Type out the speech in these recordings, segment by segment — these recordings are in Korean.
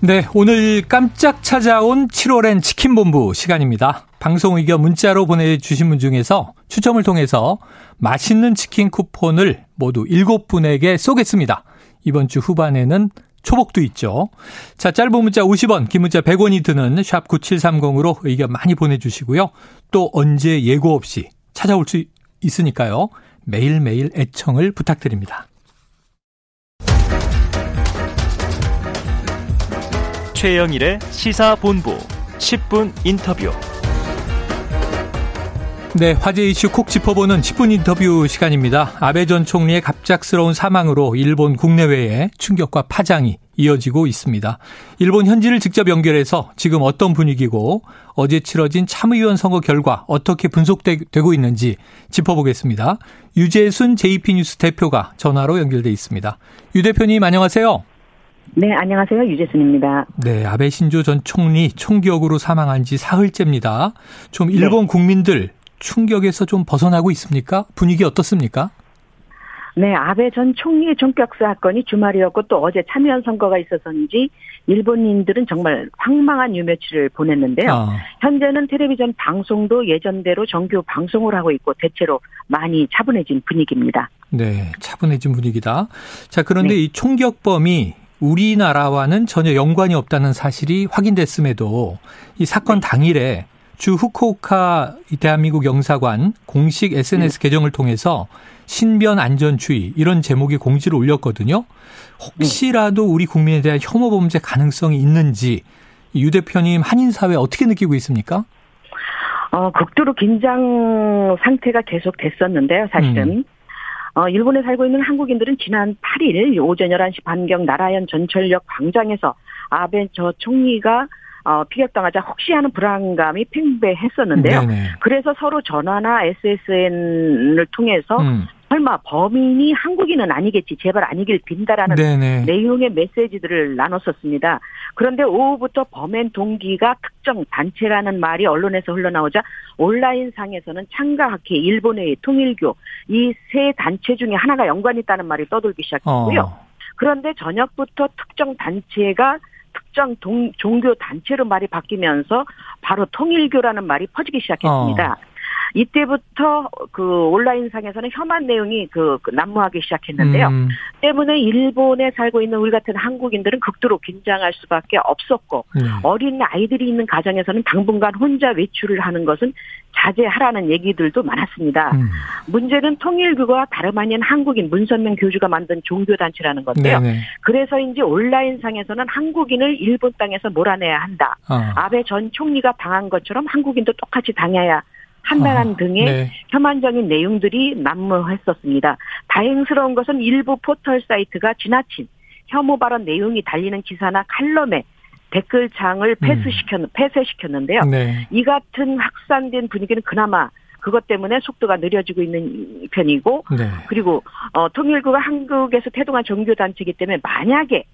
네, 오늘 깜짝 찾아온 7월엔 치킨본부 시간입니다. 방송 의견 문자로 보내주신 분 중에서 추첨을 통해서 맛있는 치킨 쿠폰을 모두 7분에게 쏘겠습니다. 이번 주 후반에는 초복도 있죠. 자, 짧은 문자 50원, 긴 문자 100원이 드는 샵 9730으로 의견 많이 보내주시고요. 또 언제 예고 없이 찾아올 수 있으니까요. 매일매일 애청을 부탁드립니다. 최영일의 시사본부 10분 인터뷰. 네, 화제 이슈 콕 짚어보는 10분 인터뷰 시간입니다. 아베 전 총리의 갑작스러운 사망으로 일본 국내외에 충격과 파장이 이어지고 있습니다. 일본 현지를 직접 연결해서 지금 어떤 분위기고 어제 치러진 참의원 선거 결과 어떻게 분석되고 있는지 짚어보겠습니다. 유재순 JP뉴스 대표가 전화로 연결돼 있습니다. 유 대표님 안녕하세요. 네, 안녕하세요. 유재순입니다. 네, 아베 신조 전 총리 총격으로 사망한 지 사흘째입니다. 좀 일본 네. 국민들 충격에서 좀 벗어나고 있습니까? 분위기 어떻습니까? 네, 아베 전 총리의 총격 사건이 주말이었고 또 어제 참여연 선거가 있어서인지 일본인들은 정말 황망한 유며칠을 보냈는데요. 아. 현재는 텔레비전 방송도 예전대로 정규 방송을 하고 있고 대체로 많이 차분해진 분위기입니다. 네, 차분해진 분위기다. 자, 그런데 네. 이 총격범이 우리나라와는 전혀 연관이 없다는 사실이 확인됐음에도 이 사건 네. 당일에 주 후쿠오카 대한민국 영사관 공식 SNS 네. 계정을 통해서 신변 안전주의 이런 제목의 공지를 올렸거든요. 혹시라도 우리 국민에 대한 혐오 범죄 가능성이 있는지 유 대표님 한인 사회 어떻게 느끼고 있습니까? 어, 극도로 긴장 상태가 계속 됐었는데요, 사실은. 음. 어, 일본에 살고 있는 한국인들은 지난 8일 오전 11시 반경 나라현 전철역 광장에서 아베 저 총리가 어, 피격당하자 혹시 하는 불안감이 팽배했었는데요. 네네. 그래서 서로 전화나 SSN을 통해서 음. 설마 범인이 한국인은 아니겠지 제발 아니길 빈다라는 네네. 내용의 메시지들을 나눴었습니다. 그런데 오후부터 범행 동기가 특정 단체라는 말이 언론에서 흘러나오자 온라인 상에서는 창가학회, 일본의 통일교 이 세 단체 중에 하나가 연관이 있다는 말이 떠돌기 시작했고요. 어. 그런데 저녁부터 특정 단체가 특정 동, 종교 단체로 말이 바뀌면서 바로 통일교라는 말이 퍼지기 시작했습니다. 어. 이때부터 그 온라인상에서는 혐한 내용이 그, 그 난무하기 시작했는데요. 음. 때문에 일본에 살고 있는 우리 같은 한국인들은 극도로 긴장할 수밖에 없었고 네. 어린 아이들이 있는 가정에서는 당분간 혼자 외출을 하는 것은 자제하라는 얘기들도 많았습니다. 음. 문제는 통일교가 다름 아닌 한국인 문선명 교주가 만든 종교단체라는 건데요. 네네. 그래서인지 온라인상에서는 한국인을 일본 땅에서 몰아내야 한다. 어. 아베 전 총리가 당한 것처럼 한국인도 똑같이 당해야 판단한 아, 등의 네. 혐한적인 내용들이 난무했었습니다. 다행스러운 것은 일부 포털 사이트가 지나친 혐오 발언 내용이 달리는 기사나 칼럼에 댓글창을 음. 폐쇄시켰, 음. 폐쇄시켰는데요. 네. 이 같은 확산된 분위기는 그나마 그것 때문에 속도가 느려지고 있는 편이고, 네. 그리고, 어, 통일부가 한국에서 태동한 종교단체이기 때문에 만약에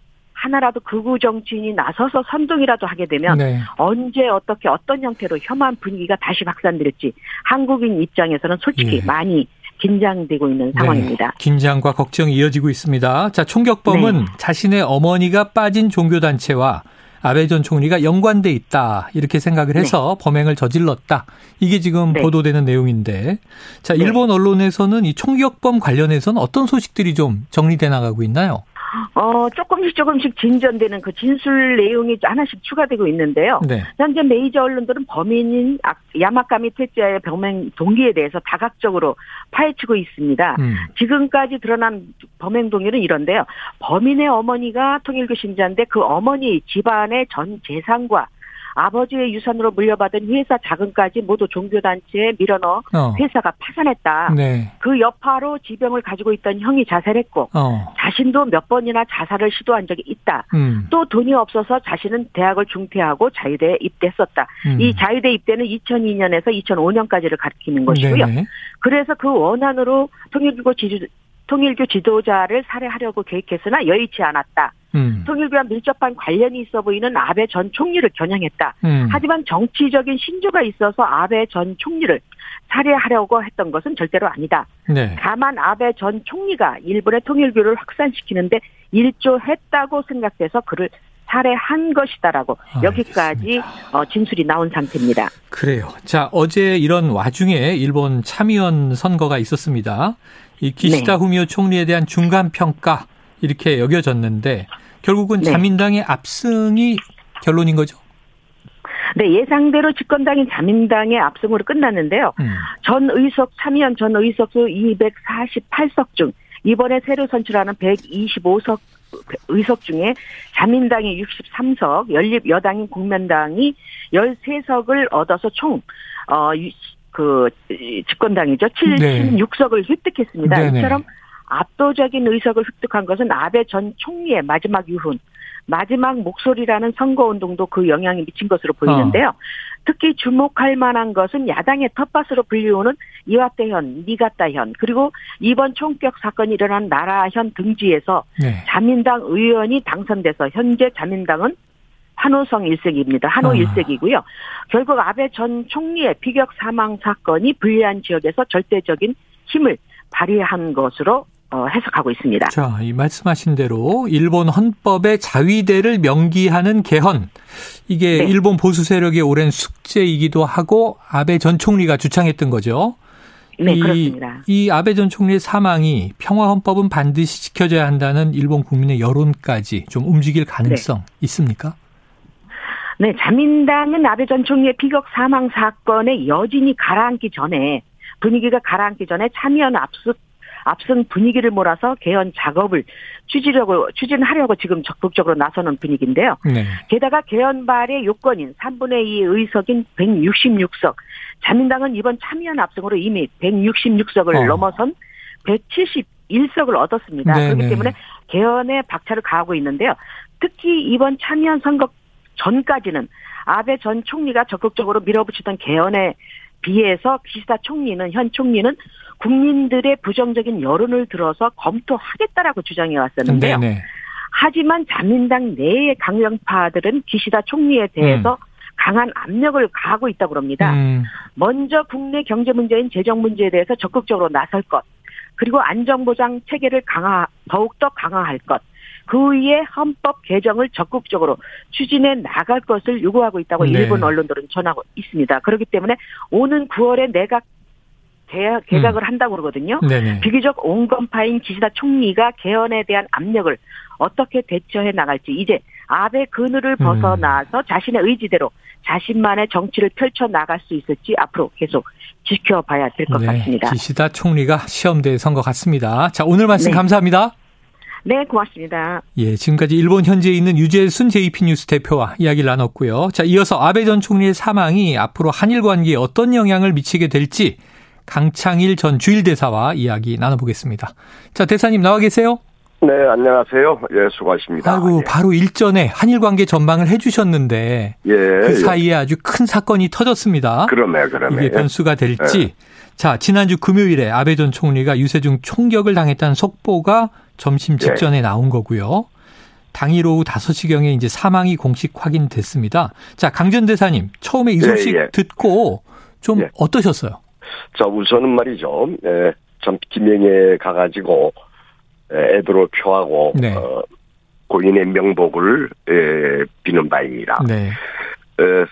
하나라도 극우 정치인이 나서서 선동이라도 하게 되면 네. 언제 어떻게 어떤 형태로 혐한 분위기가 다시 확산될지 한국인 입장에서는 솔직히 네. 많이 긴장되고 있는 네. 상황입니다. 네. 긴장과 걱정이 이어지고 있습니다. 자, 총격범은 네. 자신의 어머니가 빠진 종교단체와 아베 전 총리가 연관돼 있다 이렇게 생각을 해서 네. 범행을 저질렀다 이게 지금 네. 보도되는 내용인데 자 일본 언론에서는 이 총격범 관련해서는 어떤 소식들이 좀 정리돼 나가고 있나요? 어, 조금씩 조금씩 진전되는 그 진술 내용이 하나씩 추가되고 있는데요. 네. 현재 메이저 언론들은 범인인 야마카미 테츠야의 병행 동기에 대해서 다각적으로 파헤치고 있습니다. 음. 지금까지 드러난 범행 동기는 이런데요. 범인의 어머니가 통일교 신자인데 그 어머니 집안의 전 재산과 아버지의 유산으로 물려받은 회사 자금까지 모두 종교단체에 밀어넣어 어. 회사가 파산했다. 네. 그 여파로 지병을 가지고 있던 형이 자살했고 어. 자신도 몇 번이나 자살을 시도한 적이 있다. 음. 또 돈이 없어서 자신은 대학을 중퇴하고 자유대에 입대했었다. 음. 이 자유대 입대는 2002년에서 2005년까지를 가리키는 것이고요. 네네. 그래서 그 원한으로 통일교 지주 통일교 지도자를 살해하려고 계획했으나 여의치 않았다. 음. 통일교와 밀접한 관련이 있어 보이는 아베 전 총리를 겨냥했다. 음. 하지만 정치적인 신조가 있어서 아베 전 총리를 살해하려고 했던 것은 절대로 아니다. 네. 다만 아베 전 총리가 일본의 통일교를 확산시키는데 일조했다고 생각돼서 그를 살해한 것이다라고 아, 여기까지 어, 진술이 나온 상태입니다. 그래요. 자, 어제 이런 와중에 일본 참의원 선거가 있었습니다. 이 기시다 네. 후미오 총리에 대한 중간 평가 이렇게 여겨졌는데 결국은 네. 자민당의 압승이 결론인 거죠? 네, 예상대로 집권당인 자민당의 압승으로 끝났는데요. 음. 전 의석 참의원 전 의석 수 248석 중 이번에 새로 선출하는 125석 의석 중에 자민당이 63석, 연립 여당인 국민당이 13석을 얻어서 총 어, 그 집권당이죠. 네. 76석을 획득했습니다. 이처럼 압도적인 의석을 획득한 것은 아베 전 총리의 마지막 유훈, 마지막 목소리라는 선거운동도 그 영향이 미친 것으로 보이는데요. 특히 주목할 만한 것은 야당의 텃밭으로 불리우는 이와떼현, 니가타현, 그리고 이번 총격 사건이 일어난 나라현 등지에서 네. 자민당 의원이 당선돼서 현재 자민당은 한호성 일색입니다. 한호 아. 일색이고요. 결국 아베 전 총리의 비격 사망 사건이 불리한 지역에서 절대적인 힘을 발휘한 것으로 어, 해석하고 있습니다. 자, 이 말씀하신 대로 일본 헌법의 자위대를 명기하는 개헌. 이게 네. 일본 보수 세력의 오랜 숙제이기도 하고 아베 전 총리가 주창했던 거죠. 네, 이, 그렇습니다. 이 아베 전 총리의 사망이 평화 헌법은 반드시 지켜져야 한다는 일본 국민의 여론까지 좀 움직일 가능성 있습니까? 네, 자민당은 아베 전 총리의 피격 사망 사건의 여진이 가라앉기 전에 분위기가 가라앉기 전에 참여연 압수 앞선 분위기를 몰아서 개헌 작업을 추진하려고 추진하려고 지금 적극적으로 나서는 분위기인데요. 네. 게다가 개헌발의 요건인 3분의 2 의석인 166석. 자민당은 이번 참여연 압승으로 이미 166석을 어. 넘어선 171석을 얻었습니다. 네네. 그렇기 때문에 개헌에 박차를 가하고 있는데요. 특히 이번 참여연 선거 전까지는 아베 전 총리가 적극적으로 밀어붙이던 개헌에 비해서 기시다 총리는 현 총리는 국민들의 부정적인 여론을 들어서 검토하겠다라고 주장해 왔었는데요. 네네. 하지만 자민당 내의 강령파들은 기시다 총리에 대해서 강한 압력을 가하고 있다고 합니다. 음, 먼저 국내 경제 문제인 재정 문제에 대해서 적극적으로 나설 것, 그리고 안전보장 체계를 강화, 더욱더 강화할 것, 그 위에 헌법 개정을 적극적으로 추진해 나갈 것을 요구하고 있다고 네. 일본 언론들은 전하고 있습니다. 그렇기 때문에 오는 9월에 내각 개- 개각을 한다고 그러거든요. 네네. 비교적 온건파인 기시다 총리가 개헌에 대한 압력을 어떻게 대처해 나갈지 이제 아베 그늘을 음. 벗어나서 자신의 의지대로 자신만의 정치를 펼쳐 나갈 수 있을지 앞으로 계속 지켜봐야 될것 네, 같습니다. 기시다 총리가 시험대에 선 것 같습니다. 자, 오늘 말씀 네. 감사합니다. 네, 고맙습니다. 예, 지금까지 일본 현지에 있는 유재순 JP 뉴스 대표와 이야기를 나눴고요. 자, 이어서 아베 전 총리의 사망이 앞으로 한일 관계에 어떤 영향을 미치게 될지 강창일 전 주일대사와 이야기 나눠보겠습니다. 자, 대사님 나와 계세요? 네, 안녕하세요. 예, 수고하십니다. 아이고, 예. 바로 일전에 한일 관계 전망을 해주셨는데 예, 그 예. 사이에 아주 큰 사건이 터졌습니다. 그러네, 그러네. 이게 변수가 될지. 자, 지난주 금요일에 아베 전 총리가 유세중 총격을 당했다는 속보가 점심 예. 직전에 나온 거고요. 당일 오후 5시경에 이제 사망이 공식 확인됐습니다. 자, 강전 대사님, 처음에 이 예, 소식 예. 듣고 좀 예. 어떠셨어요? 자, 우선은 말이죠. 예, 참 김영에 가가지고 예, 애도를 표하고 네. 어, 고인의 명복을 예, 비는 바입니다. 네. 에,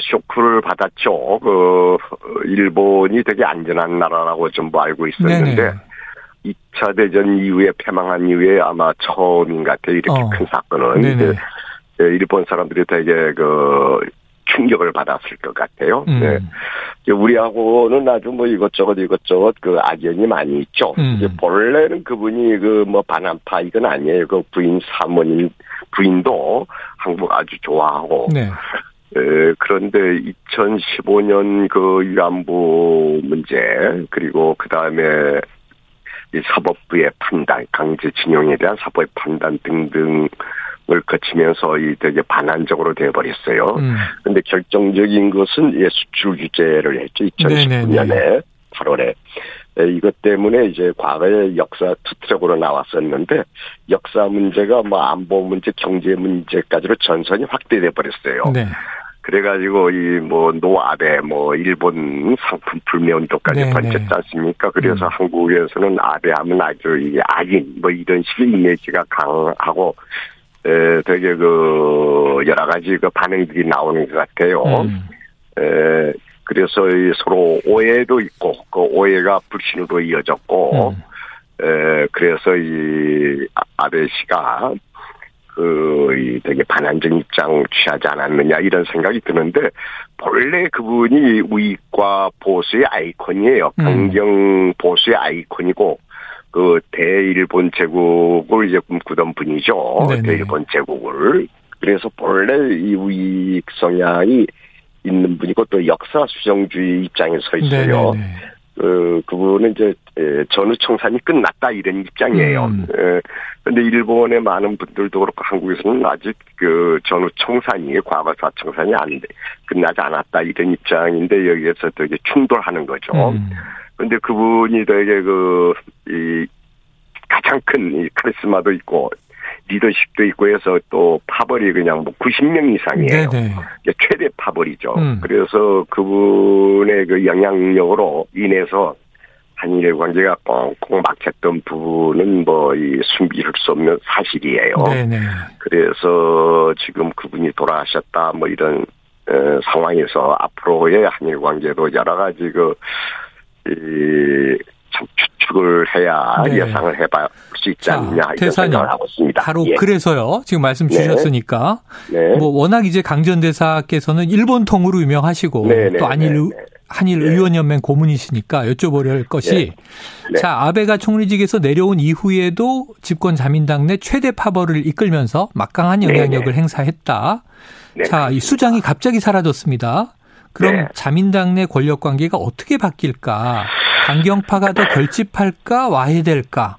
쇼크를 받았죠. 그 일본이 되게 안전한 나라라고 전부 알고 있었는데 네네. 2차 대전 이후에 패망한 이후에 아마 처음인 것 같아요. 이렇게 어. 큰 사건은 네네. 예, 일본 사람들이 되게 그 충격을 받았을 것 같아요. 음. 네. 우리하고는 아주 뭐 이것저것 이것저것 그 악연이 많이 있죠. 음. 이제 본래는 그분이 그 뭐 반환파 이건 아니에요. 그 부인 사모님 부인도 한국 아주 좋아하고 네. 에, 그런데 2015년 그 위안부 문제 그리고 그 다음에 이 사법부의 판단, 강제징용에 대한 사법의 판단 등등을 거치면서 이 되게 반환적으로 돼버렸어요. 음. 근데 결정적인 것은 예, 수출 규제를 했죠. 2019년에 8월에. 이것 때문에 이제 과거에 역사 투트랙으로 나왔었는데 역사 문제가 뭐 안보 문제, 경제 문제까지로 전선이 확대돼 버렸어요. 네. 그래가지고 이 뭐 노아베 뭐 일본 상품 불매 운동까지 네, 번졌지 네. 않습니까? 그래서 음. 한국에서는 아베 하면 아주 이게 악인 뭐 이런 식의 이미지가 강하고 에, 되게 그 여러 가지 그 반응들이 나오는 것 같아요. 음. 에, 그래서 이 서로 오해도 있고 그 오해가 불신으로 이어졌고 음. 에, 그래서 이 아, 아베 씨가 그, 되게 반한적 입장 취하지 않았느냐, 이런 생각이 드는데, 본래 그분이 우익과 보수의 아이콘이에요. 음. 강경 보수의 아이콘이고, 그 대일본 제국을 이제 꿈꾸던 분이죠. 네네. 대일본 제국을. 그래서 본래 이 우익 성향이 있는 분이고 또 역사 수정주의 입장에 서 있어요. 네네네. 그, 그분은 이제, 전후 청산이 끝났다 이런 입장이에요. 음. 그런데 일본의 많은 분들도 그렇고 한국에서는 아직 그 전후 청산이 과거 사 청산이 안 돼, 끝나지 않았다 이런 입장인데 여기에서 되게 충돌하는 거죠. 음. 근데 그분이 되게 그, 이, 가장 큰 이 카리스마도 있고, 리더십도 있고 해서 또 파벌이 그냥 뭐 90명 이상이에요. 네네. 최대 파벌이죠. 음. 그래서 그분의 그 영향력으로 인해서 한일 관계가 꽁꽁 막혔던 부분은 뭐 이 숨기를 수 없는 사실이에요. 네네. 그래서 지금 그분이 돌아가셨다 뭐 이런 어, 상황에서 앞으로의 한일 관계도 여러 가지 그, 이, 참 추측을 해야 네. 예상을 해볼 수 있지 않느냐 자, 이런 생각을 하고 있습니다. 바로 예. 그래서요. 지금 말씀 네. 주셨으니까 네. 뭐 워낙 이제 강전 대사께서는 일본 통으로 유명하시고 네, 네또 한일 네, 한일 의원연맹 고문이시니까 여쭤보려 할 것이 자 아베가 총리직에서 내려온 이후에도 집권 자민당 내 최대 파벌을 이끌면서 막강한 영향력을 행사했다. 자, 이 수장이 갑자기 사라졌습니다. 그럼 자민당 내 권력 관계가 어떻게 바뀔까? 강경파가 더 결집할까 와해될까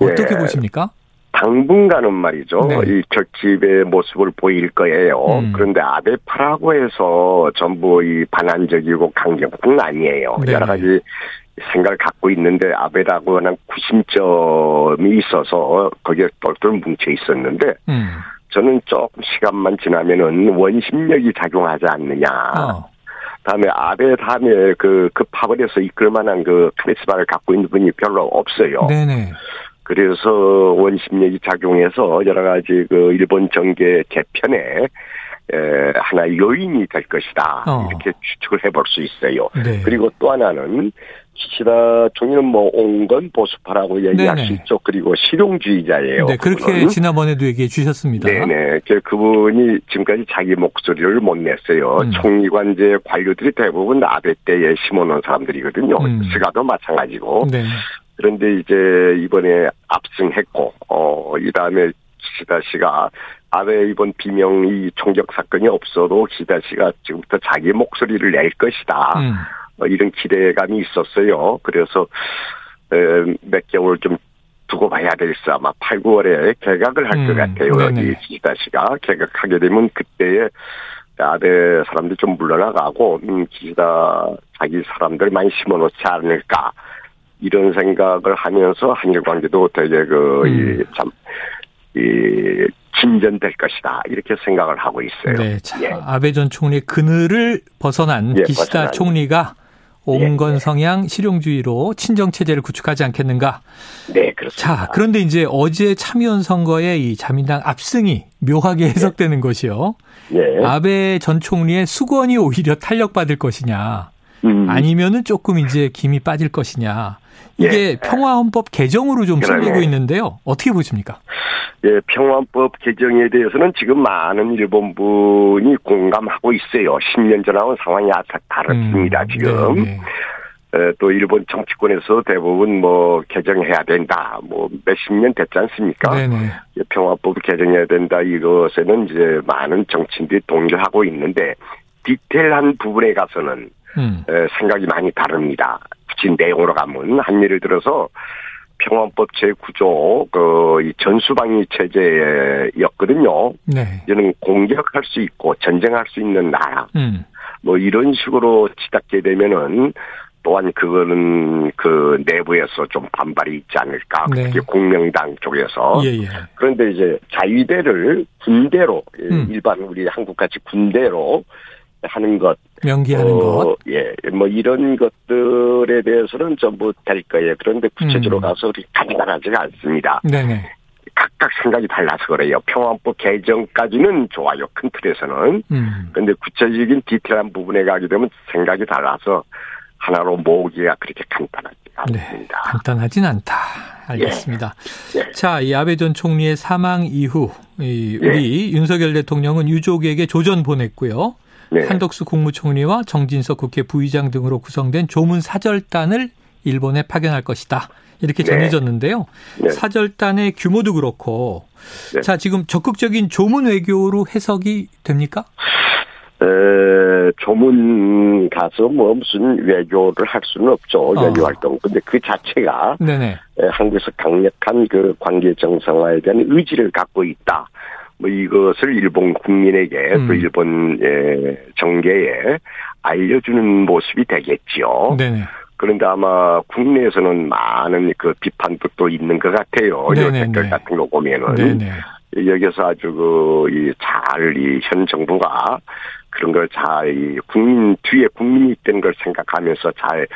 어떻게 예. 보십니까? 당분간은 말이죠. 네. 이 결집의 모습을 보일 거예요. 음. 그런데 아베파라고 해서 전부 이 반환적이고 강경파는 아니에요. 네. 여러 가지 생각을 갖고 있는데 아베라고 하는 구심점이 있어서 거기에 똘똘 뭉쳐 있었는데 음. 저는 조금 시간만 지나면은 원심력이 작용하지 않느냐. 어. 다음에 아베 다음에 그, 그 파벌에서 이끌 만한 그 카리스마를 갖고 있는 분이 별로 없어요. 네네. 그래서 원심력이 작용해서 여러 가지 그 일본 정계 개편에 에, 하나의 요인이 될 것이다. 어. 이렇게 추측을 해볼 수 있어요. 네. 그리고 또 하나는 기시다 총리는 뭐 온건 보수파라고 얘기할 네네. 수 있죠. 그리고 실용주의자예요. 네, 그렇게 그분은. 지난번에도 얘기해 주셨습니다. 네네. 그 그분이 지금까지 자기 목소리를 못 냈어요. 음. 총리관제 관료들이 대부분 아베 때에 심어놓은 사람들이거든요. 음. 스가도 마찬가지고. 네. 그런데 이제 이번에 압승했고, 어, 이 다음에 기시다 씨가 아베 이번 비명 이 총격 사건이 없어도 기시다 씨가 지금부터 자기 목소리를 낼 것이다. 음. 뭐 이런 기대감이 있었어요. 그래서 몇 개월 좀 두고 봐야 되겠어. 아마 8, 9월에 개각을 할것 음, 같아요. 여기 기시다 씨가 개각하게 되면 그때에 아베 사람들이 좀 물러나가고 음, 기시다 자기 사람들 많이 심어놓지 않을까 이런 생각을 하면서 한일 관계도 되게 그이참이 음. 진전될 것이다 이렇게 생각을 하고 있어요. 네, 자, 예. 아베 전 총리 그늘을 벗어난 예, 기시다 벗어난. 총리가 온건 예, 예. 성향 실용주의로 친정 체제를 구축하지 않겠는가? 네, 그렇습니다. 자, 그런데 이제 어제 참의원 선거에 이 자민당 압승이 묘하게 해석되는 네. 것이요. 네. 아베 전 총리의 수건이 오히려 탄력받을 것이냐, 음. 아니면은 조금 이제 김이 빠질 것이냐. 이게 예. 평화헌법 개정으로 좀 쏠리고 있는데요. 어떻게 보십니까? 예, 평화헌법 개정에 대해서는 지금 많은 일본 분이 공감하고 있어요. 10년 전하고 상황이 다릅니다, 음, 지금. 네, 네. 또 일본 정치권에서 대부분 뭐 개정해야 된다. 뭐 몇십 년 됐지 않습니까? 네네. 네. 평화법 개정해야 된다. 이것에는 이제 많은 정치인들이 동조하고 있는데 디테일한 부분에 가서는 음. 생각이 많이 다릅니다. 구친 내용으로 가면 한 예를 들어서 평화법 제9조 그이 전수방위 체제였거든요. 네. 이는 공격할 수 있고 전쟁할 수 있는 나라. 음. 뭐 이런 식으로 치닫게 되면은 또한 그거는 그 내부에서 좀 반발이 있지 않을까. 네. 특히 공명당 쪽에서. 예, 예. 그런데 이제 자위대를 군대로 음. 일반 우리 한국같이 군대로 하는 것. 명기하는 어, 것. 예, 뭐 이런 것들 에 대해서는 전부 될 거예요. 그런데 구체적으로 음. 가서 간단하지가 않습니다. 네네. 각각 생각이 달라서 그래요. 평화법 개정까지는 좋아요. 큰 틀에서는. 음. 근데 구체적인 디테일한 부분에 가게 되면 생각이 달라서 하나로 모으기가 그렇게 간단하지 네, 않습니다. 네, 간단하진 않다. 알겠습니다. 예. 예. 자, 이 아베 전 총리의 사망 이후 이 예. 우리 예. 윤석열 대통령은 유족에게 조전 보냈고요. 네. 한덕수 국무총리와 정진석 국회 부의장 등으로 구성된 조문 사절단을 일본에 파견할 것이다. 이렇게 네. 전해졌는데요. 네. 사절단의 규모도 그렇고, 네. 자 지금 적극적인 조문 외교로 해석이 됩니까? 에, 조문 가서 뭐 무슨 외교를 할 수는 없죠. 어. 활동. 근데 그 자체가 네네. 에, 한국에서 강력한 그 관계 정상화에 대한 의지를 갖고 있다. 뭐 이것을 일본 국민에게 음. 또 일본 정계에 알려주는 모습이 되겠지요. 네네. 그런데 아마 국내에서는 많은 그 비판도 또 있는 것 같아요. 이 댓글 같은 거 보면은. 네네. 여기서 아주 그, 이, 잘, 이, 현 정부가 그런 걸 잘, 이, 국민, 뒤에 국민이 있다는 걸 생각하면서 잘,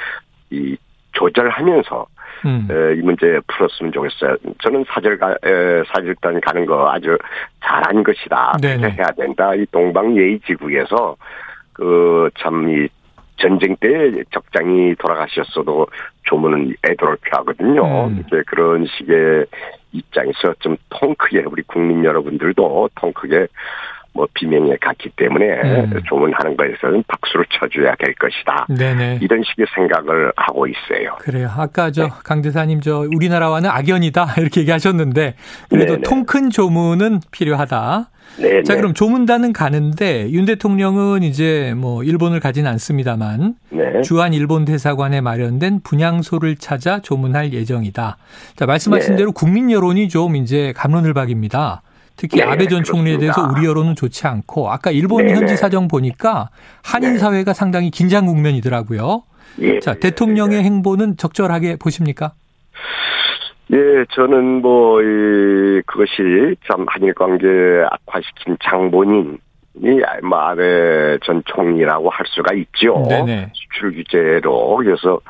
이, 조절하면서, 음. 에, 이 문제 풀었으면 좋겠어요. 저는 사절가, 에, 사절단 가는 거 아주 잘한 것이다. 그렇게 해야 된다. 이 동방 예의지국에서, 그, 참, 이, 전쟁 때 적장이 돌아가셨어도 조문은 애도를 표하거든요. 음. 이제 그런 식의 입장에서 좀 통 크게 우리 국민 여러분들도 통 크게 뭐 비명에 갔기 때문에 음. 조문하는 거에서는 박수를 쳐줘야 될 것이다. 네네. 이런 식의 생각을 하고 있어요. 그래요. 아까 저 네. 강대사님 저 우리나라와는 악연이다 이렇게 얘기하셨는데 그래도 통 큰 조문은 필요하다. 네. 자, 그럼 조문단은 가는데 윤 대통령은 이제 뭐 일본을 가진 않습니다만 네. 주한 일본 대사관에 마련된 분향소를 찾아 조문할 예정이다. 자, 말씀하신 네. 대로 국민 여론이 좀 이제 감론을박입니다. 특히 네, 아베 전 총리에 대해서 우리 여론은 좋지 않고 아까 일본 네, 현지 네. 사정 보니까 한인 네. 사회가 상당히 긴장 국면이더라고요. 예, 자, 대통령의 행보는 적절하게 보십니까? 예, 저는 뭐, 이, 그것이 참 한일 관계 악화시킨 장본인이 뭐 아베 전 총리라고 할 수가 있죠. 네네. 수출 규제로. 그래서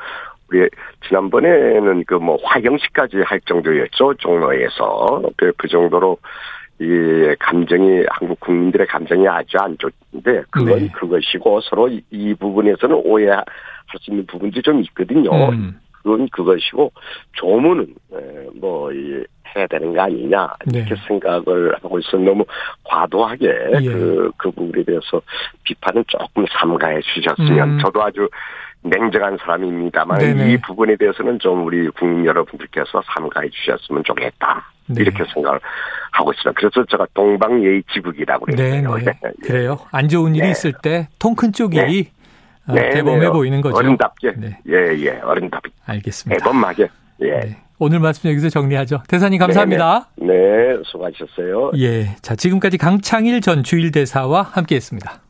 우리 지난번에는 그 뭐 화경식까지 할 정도였죠. 종로에서. 그, 그 정도로 이 감정이 한국 국민들의 감정이 아주 안 좋은데 그건 네. 그것이고 서로 이, 이 부분에서는 오해할 수 있는 부분도 좀 있거든요. 음. 그건 그것이고 조문은 뭐 해야 되는 거 아니냐 이렇게 네. 생각을 하고 있어 너무 과도하게 예. 그, 그 부분에 대해서 비판은 조금 삼가해 주셨으면 음. 저도 아주 냉정한 사람입니다만 네네. 이 부분에 대해서는 좀 우리 국민 여러분들께서 삼가해 주셨으면 좋겠다. 네. 이렇게 생각을 하고 있습니다. 그래서 제가 동방예의지국이라고 그랬어요. 네, 네. 그래요. 안 좋은 일이 네. 있을 때 통 큰 쪽이 네. 어, 네, 대범해 네. 보이는 거죠. 어른답게. 네. 예, 예, 어른답게. 알겠습니다. 대범하게. 예. 네. 오늘 말씀 여기서 정리하죠. 대사님 감사합니다. 네, 네. 수고하셨어요. 예. 자, 지금까지 강창일 전 주일대사와 함께 했습니다.